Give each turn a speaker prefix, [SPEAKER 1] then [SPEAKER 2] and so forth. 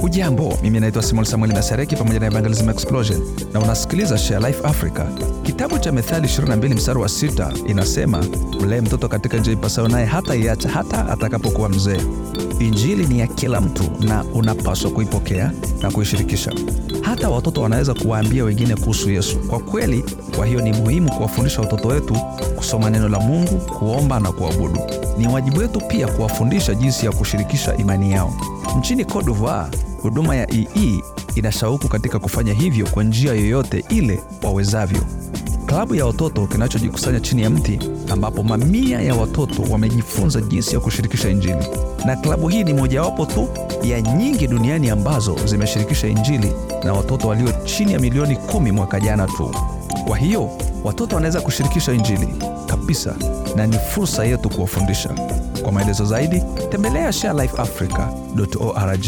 [SPEAKER 1] Hujambo, mimi naitwa Simon Samuel Masareki pamoja na Evangelism Explosion na unasikiliza Share Life Africa. Kitabu cha Methali 22 mstari wa sita inasema, mlee mtoto katika njia ipasayo, naye hata iacha hata atakapokuwa mzee. Injili ni ya kila mtu na unapaswa kuipokea na kuishirikisha. Hata watoto wanaweza kuwaambia wengine kuhusu Yesu. Kwa kweli, kwa hiyo ni muhimu kuwafundisha watoto wetu kusoma neno la Mungu, kuomba na kuabudu. Ni wajibu wetu pia kuwafundisha jinsi ya kushirikisha imani yao. Nchini Cote huduma ya EE ina shauku katika kufanya hivyo kwa njia yoyote ile wawezavyo. Klabu ya watoto kinachojikusanya chini ya mti, ambapo mamia ya watoto wamejifunza jinsi ya kushirikisha Injili, na klabu hii ni mojawapo tu ya nyingi duniani ambazo zimeshirikisha Injili na watoto walio chini ya milioni kumi mwaka jana tu. Kwa hiyo watoto wanaweza kushirikisha Injili kabisa, na ni fursa yetu kuwafundisha. Kwa maelezo zaidi tembelea sharelifeafrica.org.